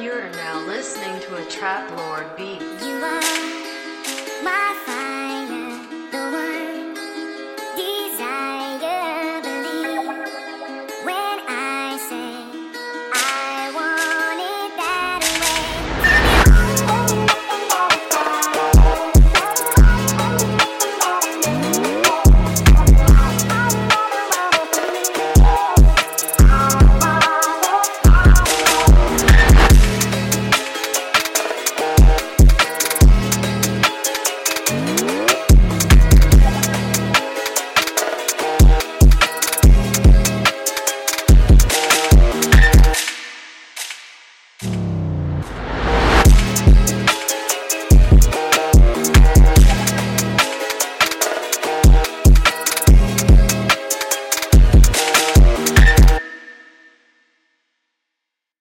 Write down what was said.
You're now listening to a Trap Lord beat.